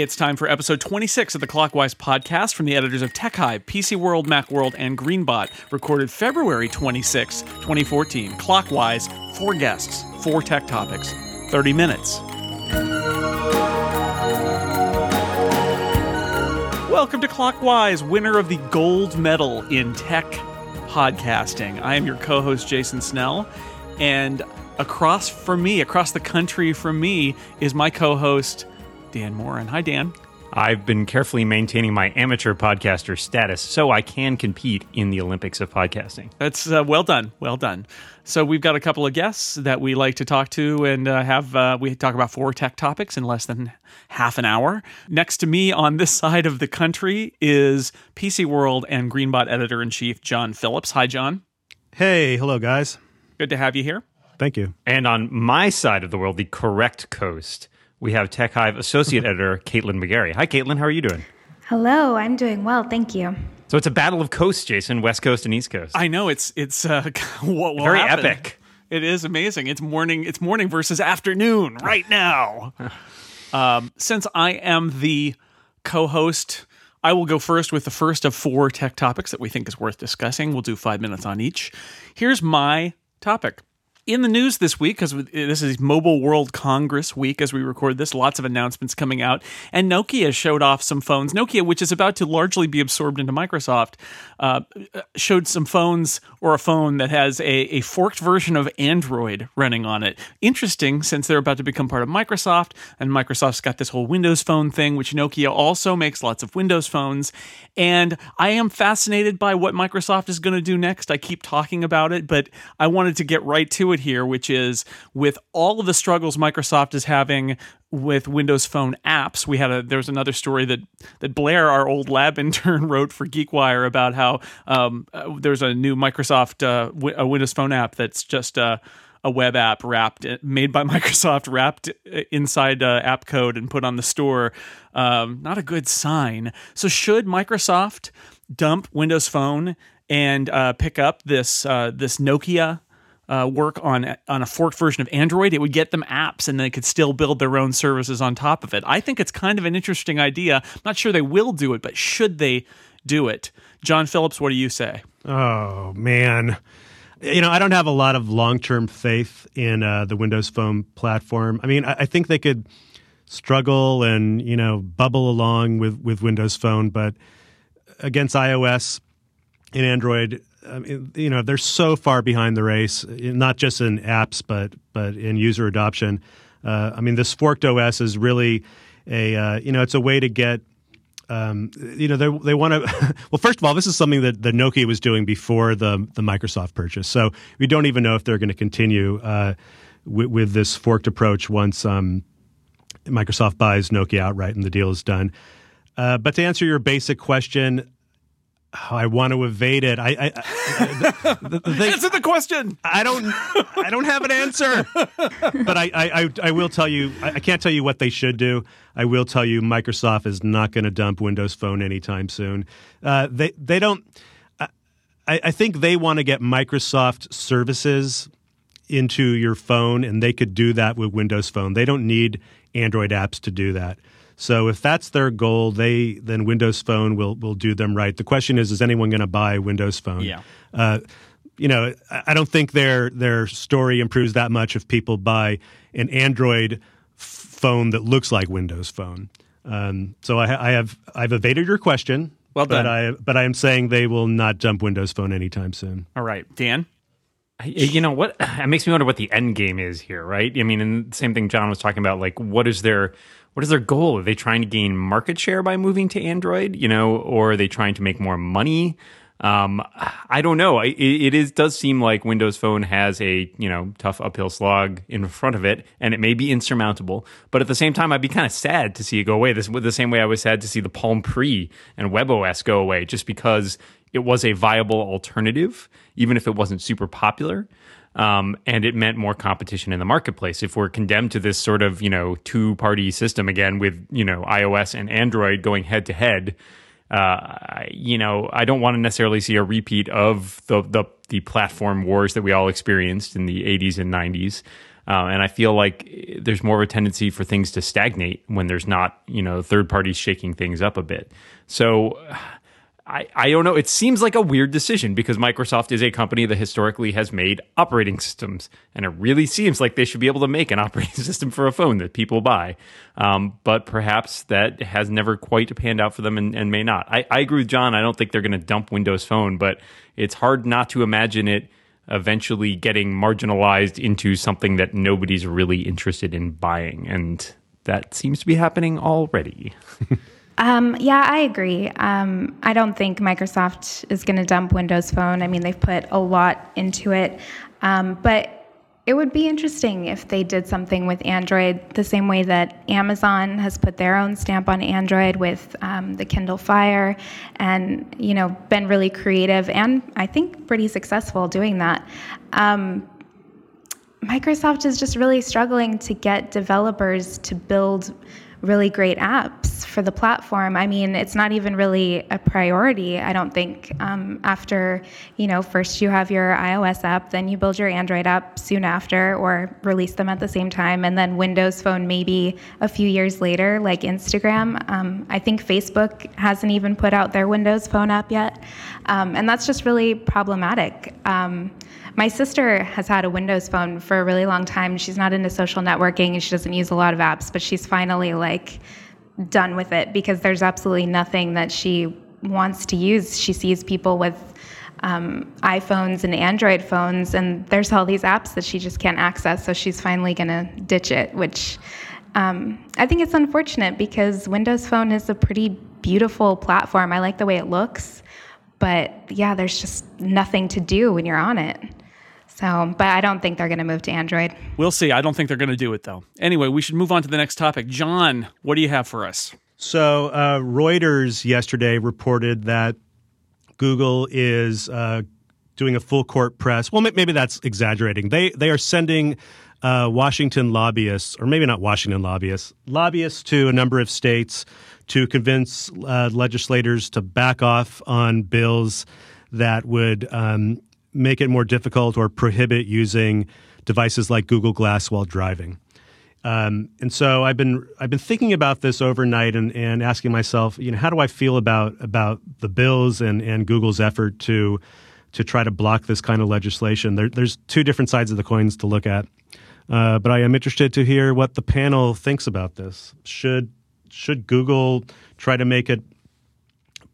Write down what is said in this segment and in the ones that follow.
It's time for episode 26 of the Clockwise podcast from the editors of TechHive, PC World, Macworld, and Greenbot, recorded February 26, 2014. Clockwise, four guests, four tech topics, 30 minutes. Welcome to Clockwise, winner of the gold medal in tech podcasting. I am your co host, Jason Snell, and across from me, across the country from me, is my co host, Dan Moren. Hi, Dan. I've been carefully maintaining my amateur podcaster status so I can compete in the Olympics of podcasting. That's uh, well done. Well done. So we've got a couple of guests that we like to talk to and uh, have. Uh, we talk about four tech topics in less than half an hour. Next to me on this side of the country is PC World and Greenbot editor in chief Jon Phillips. Hi, Jon. Hey, hello, guys. Good to have you here. Thank you. And on my side of the world, the correct coast, we have TechHive associate editor Caitlin McGarry. Hi, Caitlin. How are you doing? Hello, I'm doing well, thank you. So it's a battle of coasts, Jason, West Coast and East Coast. I know it's it's uh, what will Very happen. epic. It is amazing. It's morning. It's morning versus afternoon right now. um, since I am the co-host, I will go first with the first of four tech topics that we think is worth discussing. We'll do five minutes on each. Here's my topic. In the news this week, because this is Mobile World Congress week as we record this, lots of announcements coming out. And Nokia showed off some phones. Nokia, which is about to largely be absorbed into Microsoft, uh, showed some phones or a phone that has a, a forked version of Android running on it. Interesting since they're about to become part of Microsoft, and Microsoft's got this whole Windows Phone thing, which Nokia also makes lots of Windows phones. And I am fascinated by what Microsoft is going to do next. I keep talking about it, but I wanted to get right to it here, which is with all of the struggles Microsoft is having with Windows Phone apps. We had a there's another story that that Blair, our old lab intern, wrote for GeekWire about how um, uh, there's a new Microsoft uh, w- a Windows Phone app that's just uh, a web app wrapped made by Microsoft wrapped inside uh, app code and put on the store. Um, not a good sign. So should Microsoft dump Windows Phone and uh, pick up this uh, this Nokia? Uh, work on on a forked version of Android, it would get them apps, and they could still build their own services on top of it. I think it's kind of an interesting idea. I'm not sure they will do it, but should they do it? Jon Phillips, what do you say? Oh man, you know I don't have a lot of long term faith in uh, the Windows Phone platform. I mean, I, I think they could struggle and you know bubble along with with Windows Phone, but against iOS and Android, I mean, you know, they're so far behind the race, not just in apps, but but in user adoption. Uh, I mean, this forked OS is really a uh, you know, it's a way to get. Um, you know, they they want to. well, first of all, this is something that the Nokia was doing before the the Microsoft purchase, so we don't even know if they're going to continue uh, with, with, this forked approach once um, Microsoft buys Nokia outright and the deal is done. Uh, but to answer your basic question, Oh, I want to evade it. I, I, I the, the thing, answer the question. I don't. I don't have an answer. but I, I, I, will tell you. I can't tell you what they should do. I will tell you. Microsoft is not going to dump Windows Phone anytime soon. Uh, they, they don't. I, I think they want to get Microsoft services into your phone, and they could do that with Windows Phone. They don't need Android apps to do that. So if that's their goal, they then Windows Phone will will do them right. The question is, is anyone going to buy Windows Phone? Yeah. Uh, you know, I don't think their their story improves that much if people buy an Android phone that looks like Windows Phone. Um, so I, I, have I've evaded your question. Well done. But I but I am saying they will not jump Windows Phone anytime soon. All right, Dan. You know what? It makes me wonder what the end game is here, right? I mean, and the same thing Jon was talking about. Like, what is their what is their goal? Are they trying to gain market share by moving to Android? You know, or are they trying to make more money? Um, I don't know. It, it is does seem like Windows Phone has a you know tough uphill slog in front of it, and it may be insurmountable. But at the same time, I'd be kind of sad to see it go away. This the same way I was sad to see the Palm Pre and WebOS go away, just because it was a viable alternative, even if it wasn't super popular. Um, and it meant more competition in the marketplace. If we're condemned to this sort of you know two party system again with you know iOS and Android going head to head, you know I don't want to necessarily see a repeat of the the, the platform wars that we all experienced in the 80s and 90s. Uh, and I feel like there's more of a tendency for things to stagnate when there's not, you know, third parties shaking things up a bit. So I, I don't know. It seems like a weird decision because Microsoft is a company that historically has made operating systems, and it really seems like they should be able to make an operating system for a phone that people buy. Um, but perhaps that has never quite panned out for them and, and may not. I, I agree with John. I don't think they're going to dump Windows Phone, but it's hard not to imagine it eventually getting marginalized into something that nobody's really interested in buying. And that seems to be happening already. Um, yeah, I agree. Um, I don't think Microsoft is going to dump Windows Phone. I mean, they've put a lot into it. Um, but it would be interesting if they did something with Android the same way that Amazon has put their own stamp on Android with um, the Kindle Fire and, you know, been really creative and I think pretty successful doing that. Um, Microsoft is just really struggling to get developers to build really great apps for the platform. I mean, it's not even really a priority, I don't think. Um, after, you know, first you have your iOS app, then you build your Android app soon after or release them at the same time, and then Windows Phone maybe a few years later, like Instagram. Um, I think Facebook hasn't even put out their Windows Phone app yet. Um, and that's just really problematic. My sister has had a Windows phone for a really long time. She's not into social networking and she doesn't use a lot of apps, but she's finally like done with it because there's absolutely nothing that she wants to use. She sees people with um, iPhones and Android phones, and there's all these apps that she just can't access. So she's finally going to ditch it, which um, I think it's unfortunate because Windows Phone is a pretty beautiful platform. I like the way it looks, but yeah, there's just nothing to do when you're on it. So, but I don't think they're going to move to Android. We'll see. I don't think they're going to do it though. Anyway, we should move on to the next topic. Jon, what do you have for us? So, uh, Reuters yesterday reported that Google is uh, doing a full court press. Well, maybe that's exaggerating. They they are sending uh, Washington lobbyists, or maybe not Washington lobbyists, lobbyists to a number of states to convince uh, legislators to back off on bills that would um, make it more difficult or prohibit using devices like Google Glass while driving. Um, and so I've been I've been thinking about this overnight and, and asking myself, you know, how do I feel about about the bills and, and Google's effort to to try to block this kind of legislation? There, there's two different sides of the coins to look at, uh, but I am interested to hear what the panel thinks about this. Should should Google try to make it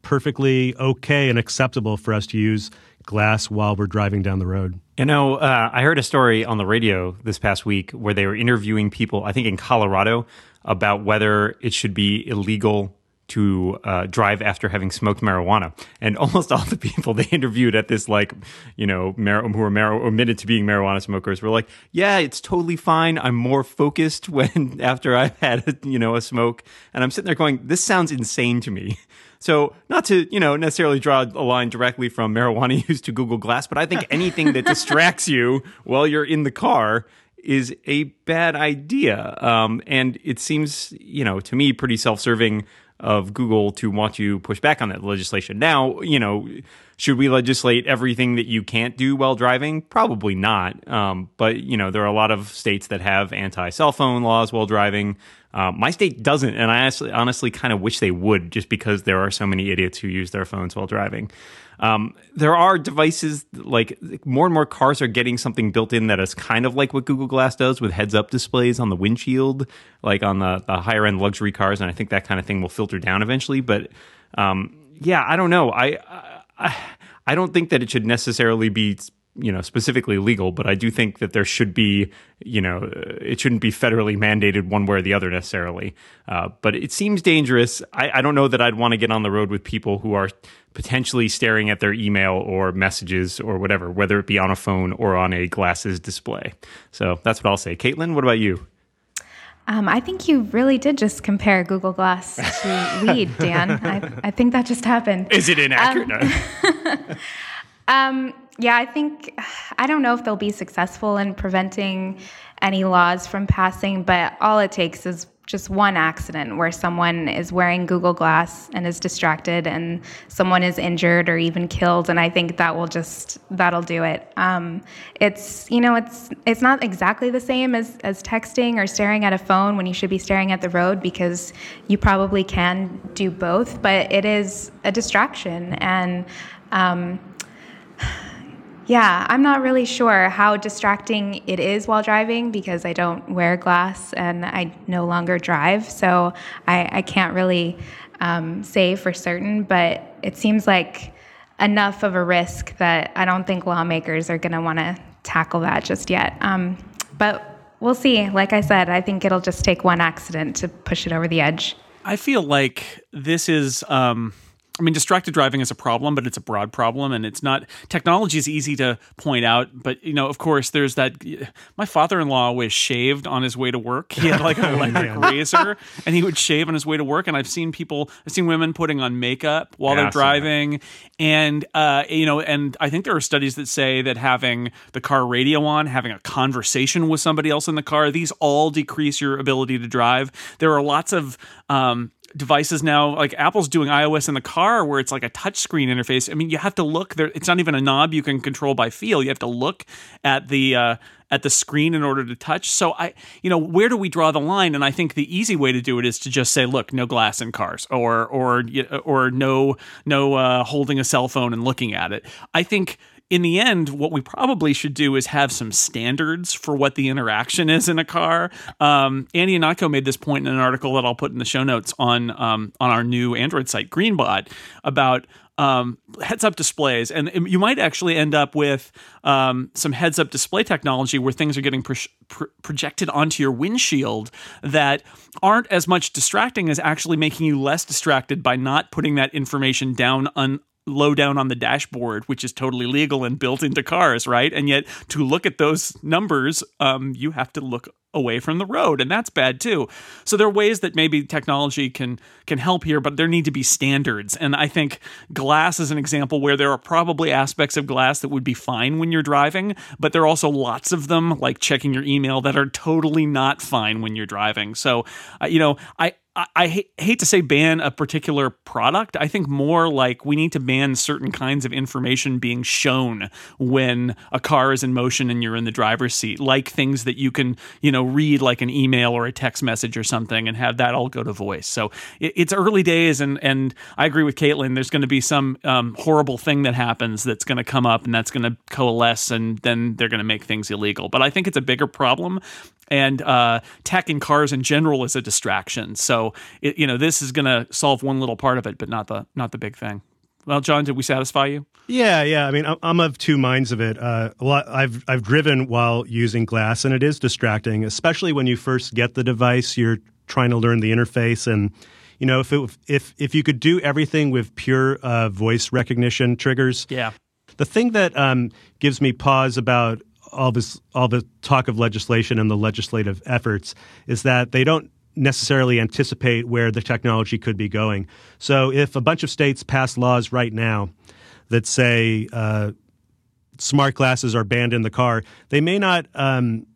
perfectly okay and acceptable for us to use glass while we're driving down the road. You know, uh, I heard a story on the radio this past week where they were interviewing people, I think in Colorado, about whether it should be illegal to uh, drive after having smoked marijuana. And almost all the people they interviewed at this, like, you know, mar- who were mar- admitted to being marijuana smokers were like, yeah, it's totally fine. I'm more focused when after I've had, a, you know, a smoke. And I'm sitting there going, this sounds insane to me. So, not to you know necessarily draw a line directly from marijuana use to Google Glass, but I think anything that distracts you while you're in the car is a bad idea. Um, and it seems, you know, to me, pretty self-serving of Google to want to push back on that legislation. Now, you know, should we legislate everything that you can't do while driving? Probably not. Um, but you know, there are a lot of states that have anti-cell phone laws while driving. Uh, my state doesn't, and I honestly, honestly kind of wish they would, just because there are so many idiots who use their phones while driving. Um, there are devices like more and more cars are getting something built in that is kind of like what Google Glass does with heads up displays on the windshield, like on the, the higher end luxury cars. And I think that kind of thing will filter down eventually. But um, yeah, I don't know. I, I I don't think that it should necessarily be you know specifically legal but i do think that there should be you know uh, it shouldn't be federally mandated one way or the other necessarily uh, but it seems dangerous I, I, don't know that i'd want to get on the road with people who are potentially staring at their email or messages or whatever whether it be on a phone or on a glasses display so that's what i'll say caitlin what about you um, I think you really did just compare Google Glass to weed, Dan. I, I, think that just happened. Is it inaccurate? Um, um, yeah, I think, I don't know if they'll be successful in preventing any laws from passing, but all it takes is just one accident where someone is wearing Google Glass and is distracted and someone is injured or even killed and I think that will just that'll do it. Um, it's you know it's it's not exactly the same as as texting or staring at a phone when you should be staring at the road because you probably can do both, but it is a distraction and um, yeah, I'm not really sure how distracting it is while driving because I don't wear glass and I no longer drive. So I, I can't really um, say for certain, but it seems like enough of a risk that I don't think lawmakers are going to want to tackle that just yet. Um, but we'll see. Like I said, I think it'll just take one accident to push it over the edge. I feel like this is. Um I mean, distracted driving is a problem, but it's a broad problem, and it's not. Technology is easy to point out, but you know, of course, there's that. My father-in-law was shaved on his way to work. He had like an electric razor, and he would shave on his way to work. And I've seen people, I've seen women putting on makeup while Yeah, they're driving, and uh, you know, and I think there are studies that say that having the car radio on, having a conversation with somebody else in the car, these all decrease your ability to drive. There are lots of um, devices now like apple's doing ios in the car where it's like a touch screen interface. I mean you have to look there it's not even a knob you can control by feel. You have to look at the uh, at the screen in order to touch. So i you know where do we draw the line? And i think the easy way to do it is to just say look no glass in cars or or or no no uh, holding a cell phone and looking at it. I think in the end, what we probably should do is have some standards for what the interaction is in a car. Um, Andy Ihnatko made this point in an article that I'll put in the show notes on um, on our new Android site, Greenbot, about um, heads up displays. And you might actually end up with um, some heads up display technology where things are getting pro- pro- projected onto your windshield that aren't as much distracting as actually making you less distracted by not putting that information down on low down on the dashboard, which is totally legal and built into cars, right? And yet, to look at those numbers, um, you have to look away from the road, and that's bad too. So there are ways that maybe technology can can help here, but there need to be standards. And I think glass is an example where there are probably aspects of glass that would be fine when you're driving, but there are also lots of them, like checking your email, that are totally not fine when you're driving. So, uh, you know, I I, hate, to say ban a particular product. I think more like we need to ban certain kinds of information being shown when a car is in motion and you're in the driver's seat, like things that you can, you know, read like an email or a text message or something and have that all go to voice. So it, it's early days, and and I agree with Caitlin. There's going to be some um, horrible thing that happens that's going to come up and that's going to coalesce, and then they're going to make things illegal. But I think it's a bigger problem and uh, tech in cars in general is a distraction. So it, you know this is going to solve one little part of it, but not the not the big thing. Well, Jon, did we satisfy you? Yeah, yeah. I mean, I'm of two minds of it. Uh, I've I've driven while using glass, and it is distracting, especially when you first get the device. You're trying to learn the interface, and you know, if it, if if you could do everything with pure uh, voice recognition triggers, yeah. The thing that um, gives me pause about all this all the talk of legislation and the legislative efforts is that they don't necessarily anticipate where the technology could be going. So if a bunch of states pass laws right now that say uh, smart glasses are banned in the car, they may not. Um,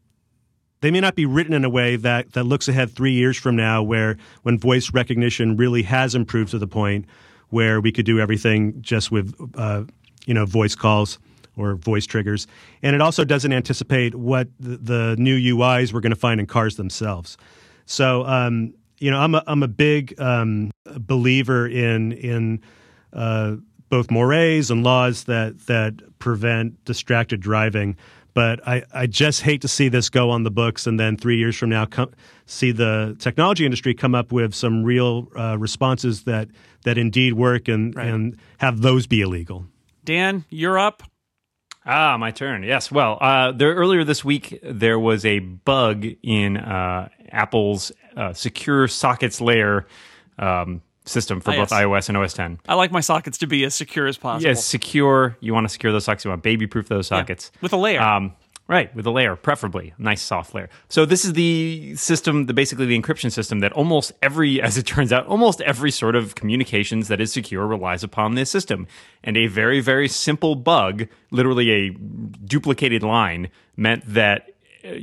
they may not be written in a way that, that looks ahead three years from now, where when voice recognition really has improved to the point where we could do everything just with uh, you know voice calls or voice triggers. And it also doesn't anticipate what the, the new UIs we're going to find in cars themselves. So, um, you know, I'm a, I'm a big um, believer in in uh, both mores and laws that that prevent distracted driving. But I, I just hate to see this go on the books and then three years from now come, see the technology industry come up with some real uh, responses that, that indeed work and, right. and have those be illegal. Dan, you're up. Ah, my turn. Yes. Well, uh, there earlier this week there was a bug in uh, Apple's uh, secure sockets layer um, system for Ah, both yes. iOS and OS 10. I like my sockets to be as secure as possible. Yes, secure. You want to secure those sockets. You want to baby proof those Yeah. sockets With a layer. Um, right, with a layer, preferably nice soft layer. So this is the system, the basically the encryption system that almost every, as it turns out, almost every sort of communications that is secure relies upon this system. And a very very simple bug, literally a duplicated line, meant that uh,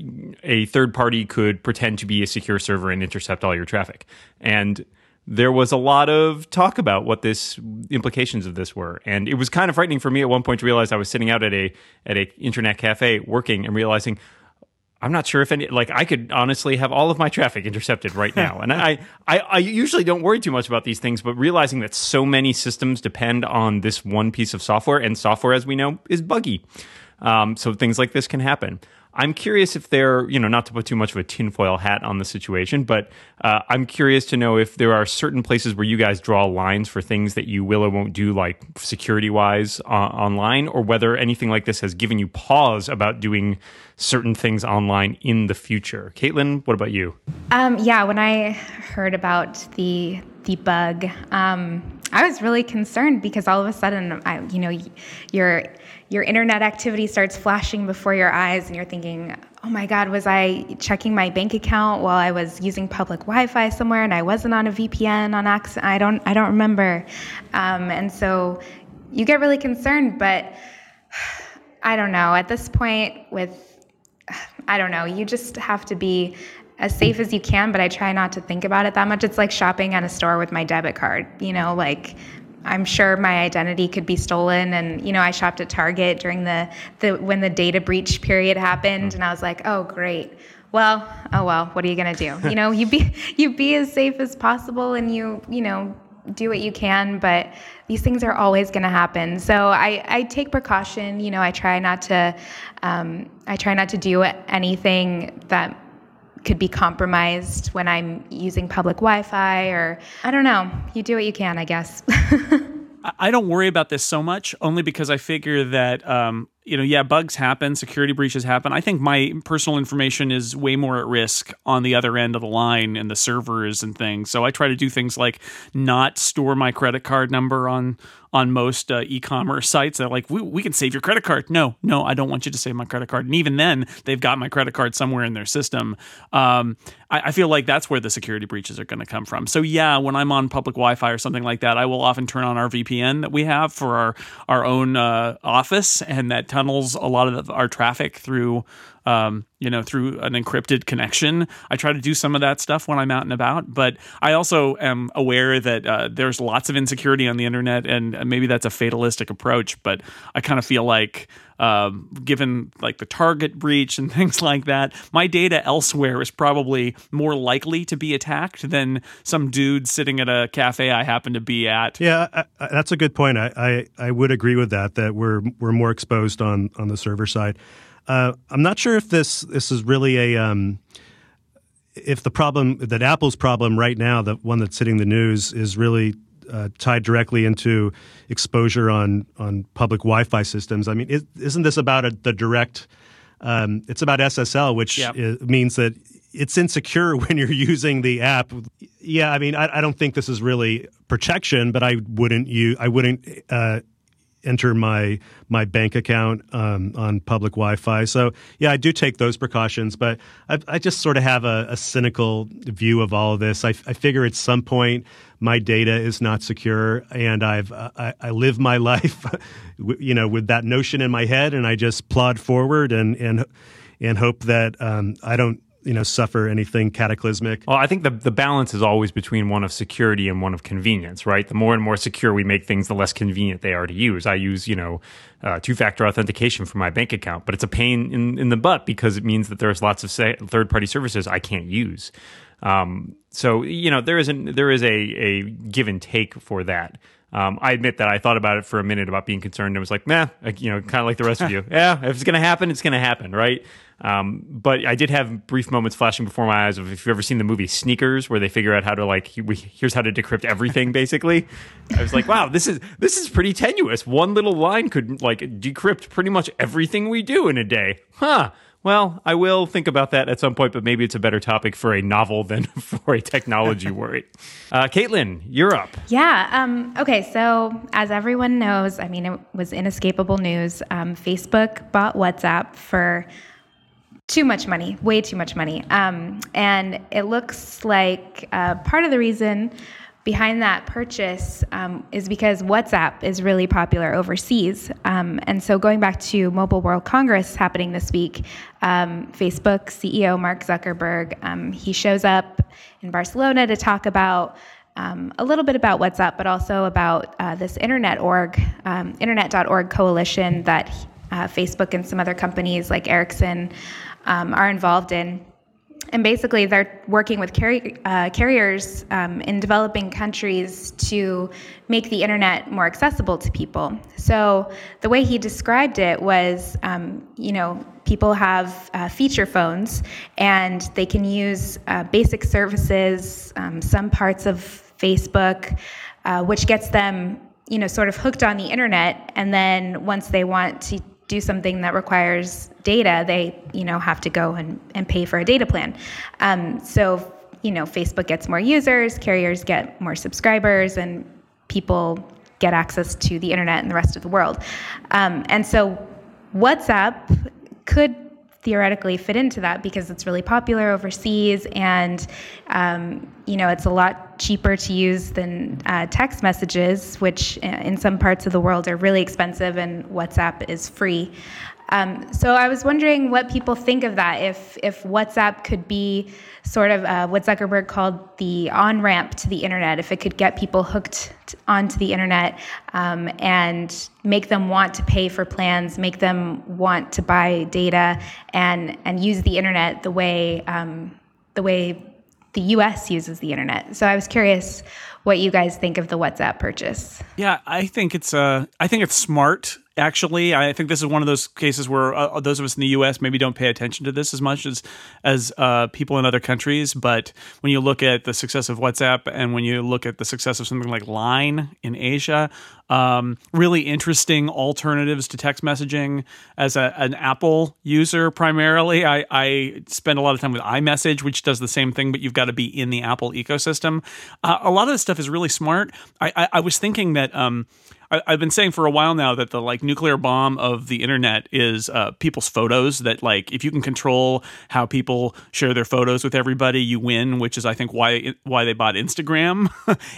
a third party could pretend to be a secure server and intercept all your traffic. And there was a lot of talk about what this implications of this were, and it was kind of frightening for me at one point to realize I was sitting out at a at a internet cafe working and realizing I'm not sure if any like I could honestly have all of my traffic intercepted right now. and I, I I usually don't worry too much about these things, but realizing that so many systems depend on this one piece of software, and software, as we know, is buggy. Um, so things like this can happen. I'm curious if there, you know, not to put too much of a tinfoil hat on the situation, but uh, I'm curious to know if there are certain places where you guys draw lines for things that you will or won't do, like security wise uh, online, or whether anything like this has given you pause about doing certain things online in the future. Caitlin, what about you? Um, yeah, when I heard about the the bug, um, I was really concerned because all of a sudden, I, you know, your your internet activity starts flashing before your eyes, and you're thinking, "Oh my God, was I checking my bank account while I was using public Wi-Fi somewhere, and I wasn't on a VPN on accident? I don't, I don't remember." Um, and so you get really concerned, but I don't know. At this point, with I don't know, you just have to be as safe as you can, but I try not to think about it that much. It's like shopping at a store with my debit card, you know, like I'm sure my identity could be stolen and you know I shopped at Target during the, the when the data breach period happened and I was like, "Oh, great." Well, oh well, what are you going to do? You know, you be you be as safe as possible and you, you know, do what you can, but these things are always going to happen. So I, I take precaution. You know, I try not to, um, I try not to do anything that could be compromised when I'm using public Wi-Fi or I don't know. You do what you can, I guess. I don't worry about this so much, only because I figure that um, you know, yeah, bugs happen, security breaches happen. I think my personal information is way more at risk on the other end of the line and the servers and things. So I try to do things like not store my credit card number on on most uh, e-commerce sites. They're like, we, we can save your credit card. No, no, I don't want you to save my credit card. And even then, they've got my credit card somewhere in their system. Um, I, I, feel like that's where the security breaches are going to come from. So yeah, when I'm on public Wi-Fi or something like that, I will often turn on our VPN that we have for our our own uh, office, and that tunnels a lot of our traffic through um, you know, through an encrypted connection. I try to do some of that stuff when I'm out and about, but I also am aware that uh, there's lots of insecurity on the internet, and maybe that's a fatalistic approach. But I kind of feel like, um, given like the target breach and things like that, my data elsewhere is probably more likely to be attacked than some dude sitting at a cafe I happen to be at. Yeah, I, I, that's a good point. I, I I would agree with that. That we're we're more exposed on on the server side. Uh, I'm not sure if this this is really a um, if the problem that Apple's problem right now, the one that's hitting the news, is really uh, tied directly into exposure on on public Wi-Fi systems. I mean, is not this about a, the direct? Um, it's about SSL, which yep. means that it's insecure when you're using the app. Yeah, I mean, I, I, don't think this is really protection, but I wouldn't you I wouldn't uh, enter my my bank account um, on public Wi-Fi. So yeah, I do take those precautions, but I, I just sort of have a, a, cynical view of all of this. I, I, figure at some point my data is not secure, and I've I, I live my life, you know, with that notion in my head, and I just plod forward and and and hope that um, I don't you know suffer anything cataclysmic. Well, I think the the balance is always between one of security and one of convenience, right? The more and more secure we make things, the less convenient they are to use. I use you know uh, two factor authentication for my bank account, but it's a pain in in the butt because it means that there's lots of third party services I can't use. Um, so you know there is an, there is a a give and take for that. Um, I admit that I thought about it for a minute about being concerned and was like, nah, you know, kind of like the rest of you. Yeah, if it's going to happen, it's going to happen, right? Um, but I did have brief moments flashing before my eyes of if you've ever seen the movie Sneakers, where they figure out how to like, we here's how to decrypt everything, basically. I was like, wow, this is this is pretty tenuous. One little line could like decrypt pretty much everything we do in a day, huh? Well, I will think about that at some point, but maybe it's a better topic for a novel than for a technology worry. Uh, Caitlin, you're up. Yeah. Um, okay. So, as everyone knows, I mean, it was inescapable news. Um, Facebook bought WhatsApp for too much money, way too much money. Um, and it looks like uh, part of the reason behind that purchase um, is because WhatsApp is really popular overseas. Um, and so, going back to Mobile World Congress happening this week, um, Facebook CEO Mark Zuckerberg um, he shows up in Barcelona to talk about. Um, a little bit about WhatsApp, but also about uh, this Internet org, um, Internet.org coalition that uh, Facebook and some other companies like Ericsson are involved in. And basically they're working with uh, carriers um, in developing countries to make the internet more accessible to people. So the way he described it was um, you know people have uh, feature phones and they can use uh, basic services um, some parts of facebook uh, which gets them you know sort of hooked on the internet. And then once they want to do something that requires data, they you know have to go and, and pay for a data plan. Um, so you know Facebook gets more users, carriers get more subscribers, and people get access to the internet and the rest of the world. Um, and so WhatsApp could theoretically fit into that because it's really popular overseas and um, you know it's a lot cheaper to use than uh, text messages which uh, in some parts of the world are really expensive and whatsapp is free um, so I was wondering what people think of that. If if WhatsApp could be sort of uh, what Zuckerberg called the on ramp to the internet, if it could get people hooked t- onto the internet um, and make them want to pay for plans, make them want to buy data, and and use the internet the way um, the way the U.S. uses the internet. So I was curious what you guys think of the WhatsApp purchase. Yeah, I think it's uh, I think it's smart actually. I think this is one of those cases where uh, those of us in the U.S. maybe don't pay attention to this as much as as uh, people in other countries. But when you look at the success of WhatsApp and when you look at the success of something like Line in Asia, um, really interesting alternatives to text messaging. As a, an Apple user, primarily, I, I, spend a lot of time with iMessage, which does the same thing, but you've got to be in the Apple ecosystem. Uh, a lot of this stuff is really smart. I, I, I was thinking that. Um, I, have been saying for a while now that the like nuclear bomb of the internet is uh, people's photos. That like if you can control how people share their photos with everybody, you win. Which is I think why why they bought Instagram.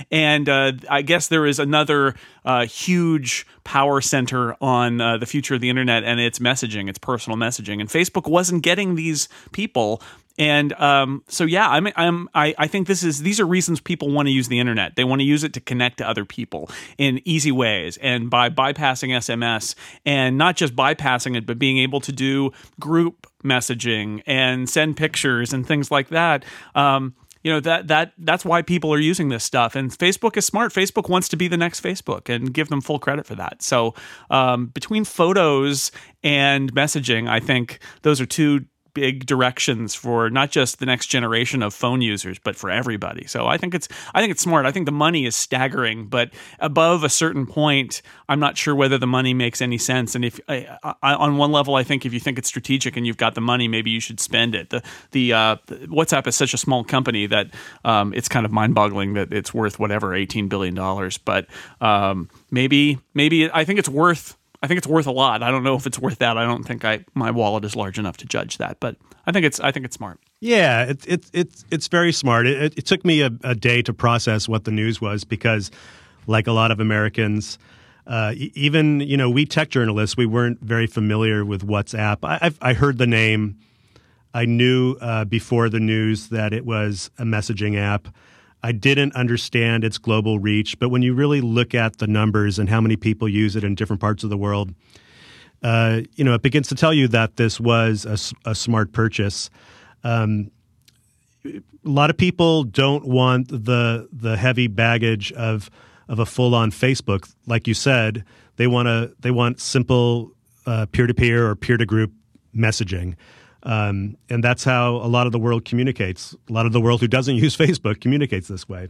and uh, I guess there is another uh, huge power center on uh, the future of the internet and its messaging, its personal messaging. And Facebook wasn't getting these people and um, so, yeah, I'm, I'm, I, I think this is these are reasons people want to use the internet. They want to use it to connect to other people in easy ways, and by bypassing SMS, and not just bypassing it, but being able to do group messaging and send pictures and things like that. Um, you know that that that's why people are using this stuff and facebook is smart facebook wants to be the next facebook and give them full credit for that so um, between photos and messaging i think those are two big directions for not just the next generation of phone users, but for everybody. So I think it's I think it's smart. I think the money is staggering, but above a certain point, I'm not sure whether the money makes any sense. And if I, I, on one level, I think if you think it's strategic and you've got the money, maybe you should spend it. The the, uh, WhatsApp is such a small company that um, it's kind of mind boggling that it's worth whatever 18 billion dollars. But um, maybe maybe I think it's worth I think it's worth a lot. I don't know if it's worth that. I don't think I my wallet is large enough to judge that, but I think it's I think it's smart. Yeah, it's it's it's it's very smart. It, it took me a, a, day to process what the news was because, like a lot of Americans, uh, even you know we tech journalists, we weren't very familiar with WhatsApp. I, I've, I heard the name. I knew uh, before the news that it was a messaging app. I didn't understand its global reach, but when you really look at the numbers and how many people use it in different parts of the world, uh, you know, it begins to tell you that this was a, a smart purchase. Um, a lot of people don't want the the heavy baggage of of a full on Facebook, like you said. They want to they want simple peer to peer or peer to group messaging. Um, and that's how a lot of the world communicates. A lot of the world who doesn't use Facebook communicates this way.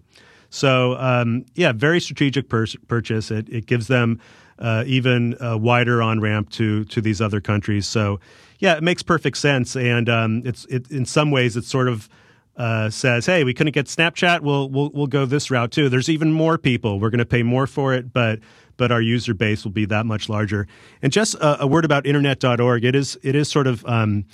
So, um, yeah, very strategic pur- purchase. It, it gives them uh, even a wider on ramp to to these other countries. So, yeah, it makes perfect sense. And um, it's it, in some ways it sort of uh, says, "Hey, we couldn't get Snapchat. We'll we'll we'll go this route too." There's even more people. We're going to pay more for it, but but our user base will be that much larger. And just a, a word about Internet.org. It is it is sort of um,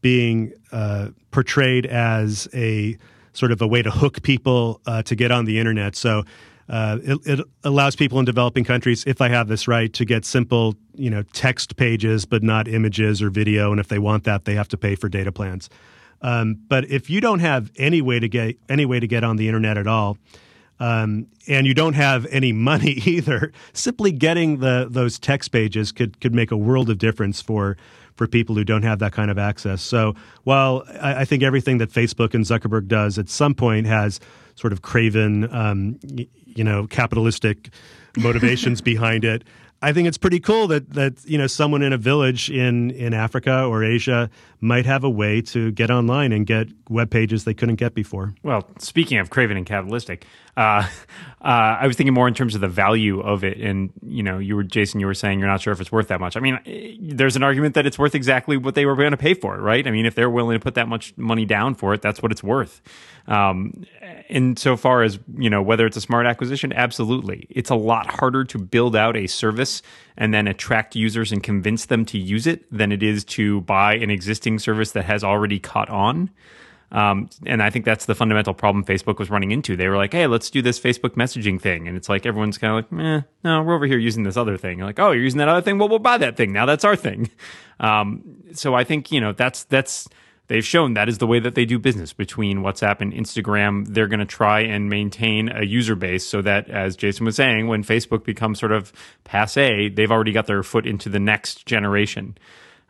being uh, portrayed as a sort of a way to hook people uh, to get on the internet. So uh, it, it, allows people in developing countries, if I have this right, to get simple, you know, text pages, but not images or video. And if they want that, they have to pay for data plans. Um, but if you don't have any way to get any way to get on the internet at all, um, and you don't have any money either, simply getting the those text pages could could make a world of difference for for people who don't have that kind of access. So while I, I think everything that Facebook and Zuckerberg does at some point has sort of craven, um, you know, capitalistic motivations behind it. I think it's pretty cool that that you know someone in a village in in Africa or Asia might have a way to get online and get web pages they couldn't get before. Well, speaking of craven and capitalistic, uh, uh, I was thinking more in terms of the value of it. And you know, you were Jason, you were saying you're not sure if it's worth that much. I mean, there's an argument that it's worth exactly what they were going to pay for it, right? I mean, if they're willing to put that much money down for it, that's what it's worth. Um, so far as you know, whether it's a smart acquisition, absolutely, it's a lot harder to build out a service and then attract users and convince them to use it than it is to buy an existing service that has already caught on. Um, and I think that's the fundamental problem Facebook was running into. They were like, "Hey, let's do this Facebook messaging thing," and it's like everyone's kind of like, "Eh, no, we're over here using this other thing." You're like, "Oh, you're using that other thing? Well, we'll buy that thing now. That's our thing." Um, so I think you know that's that's they've shown that is the way that they do business between WhatsApp and Instagram. They're going to try and maintain a user base so that, as Jason was saying, when Facebook becomes sort of passe, they've already got their foot into the next generation.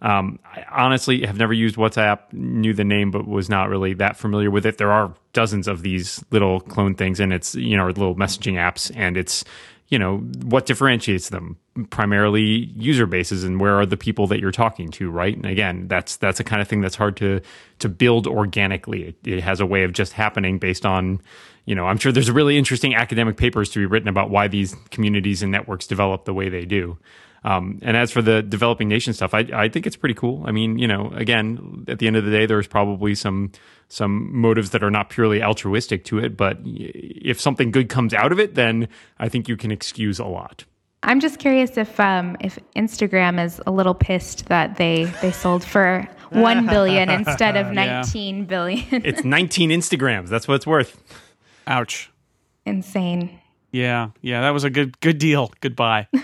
Um, I honestly have never used WhatsApp, knew the name, but was not really that familiar with it. There are dozens of these little clone things, and it's you know little messaging apps, and it's you know what differentiates them? Primarily user bases and where are the people that you're talking to right? And again that's that's a kind of thing that's hard to to build organically. It, it has a way of just happening based on you know i'm sure there's really interesting academic papers to be written about why these communities and networks develop the way they do um, and as for the developing nation stuff, I, I think it's pretty cool. I mean, you know, again, at the end of the day, there's probably some some motives that are not purely altruistic to it, but if something good comes out of it, then I think you can excuse a lot. I'm just curious if um, if Instagram is a little pissed that they they sold for one billion instead of nineteen yeah. billion. it's 19 Instagrams. That's what it's worth. Ouch. Insane. Yeah, yeah, that was a good good deal. Goodbye.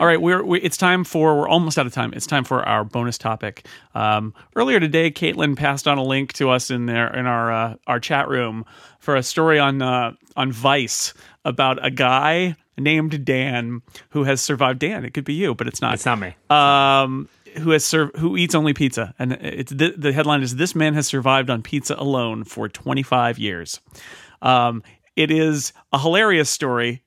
All right, we're we, it's time for we're almost out of time. It's time for our bonus topic. Um, earlier today, Caitlin passed on a link to us in there in our uh, our chat room for a story on uh, on Vice about a guy named Dan who has survived. Dan, it could be you, but it's not. It's not me. Um, who has served who eats only pizza, and it's the, the headline is "This man has survived on pizza alone for 25 years." Um, it is a hilarious story,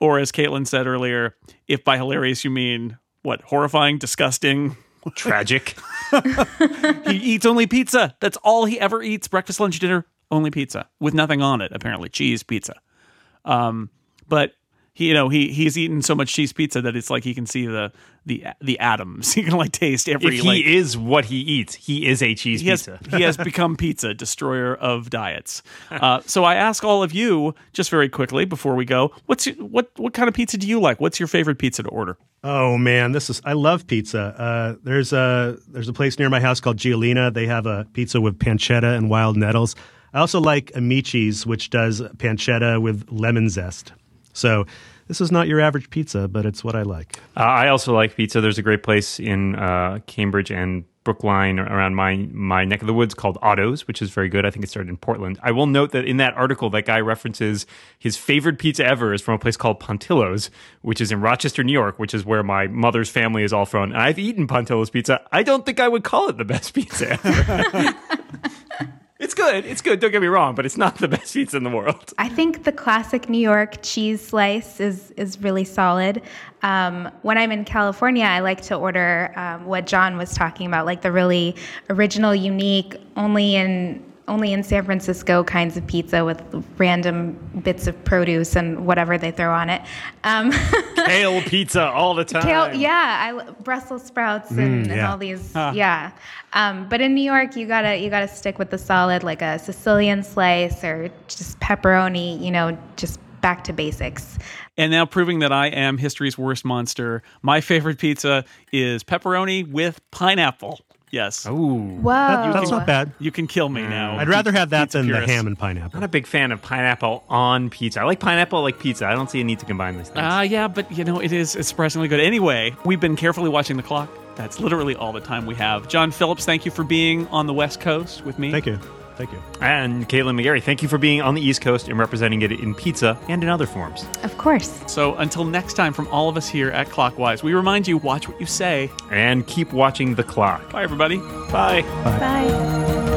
or as Caitlin said earlier, if by hilarious you mean what horrifying, disgusting, tragic. he eats only pizza. That's all he ever eats: breakfast, lunch, dinner, only pizza with nothing on it. Apparently, cheese pizza. Um, but he, you know, he he's eaten so much cheese pizza that it's like he can see the the the atoms. He can like taste every. If he like, is what he eats, he is a cheese he pizza. Has, he has become pizza, destroyer of diets. Uh, so I ask all of you just very quickly before we go, what's your, what what kind of pizza do you like? What's your favorite pizza to order? Oh man, this is I love pizza. Uh, there's a there's a place near my house called Gialina. They have a pizza with pancetta and wild nettles. I also like Amici's, which does pancetta with lemon zest. So this is not your average pizza, but it's what I like. Uh, I also like pizza. There's a great place in uh, Cambridge and Brookline around my my neck of the woods called Otto's, which is very good. I think it started in Portland. I will note that in that article, that guy references his favorite pizza ever is from a place called Pontillo's, which is in Rochester, New York, which is where my mother's family is all from. And I've eaten Pontillo's pizza. I don't think I would call it the best pizza ever. It's good. It's good. Don't get me wrong, but it's not the best pizza in the world. I think the classic New York cheese slice is is really solid. Um, when I'm in California, I like to order um, what Jon was talking about, like the really original, unique, only in only in San Francisco kinds of pizza with random bits of produce and whatever they throw on it. Um, Kale pizza all the time. Kale, yeah, I, Brussels sprouts and, mm, yeah. and all these, huh. yeah. Um, but in New York, you gotta you gotta stick with the solid, like a Sicilian slice or just pepperoni. You know, just back to basics. And now, proving that I am history's worst monster, my favorite pizza is pepperoni with pineapple. Yes. Ooh. Whoa. That- that's not bad. You can kill me now. I'd rather have that Pizza than the ham and pineapple. Not a big fan of pineapple on pizza. I like pineapple, I like pizza. I don't see a need to combine these things. Ah, yeah, but you know, it is it's surprisingly good. Anyway, we've been carefully watching the clock. That's literally all the time we have. Jon Phillips, thank you for being on the West Coast with me. Thank you. Thank you. and Caitlin McGarry, thank you for being on the East Coast and representing it in pizza and in other forms. Of course. So until next time, from all of us here at Clockwise, we remind you watch what you say. And keep watching the clock. Bye, everybody. Bye. Bye.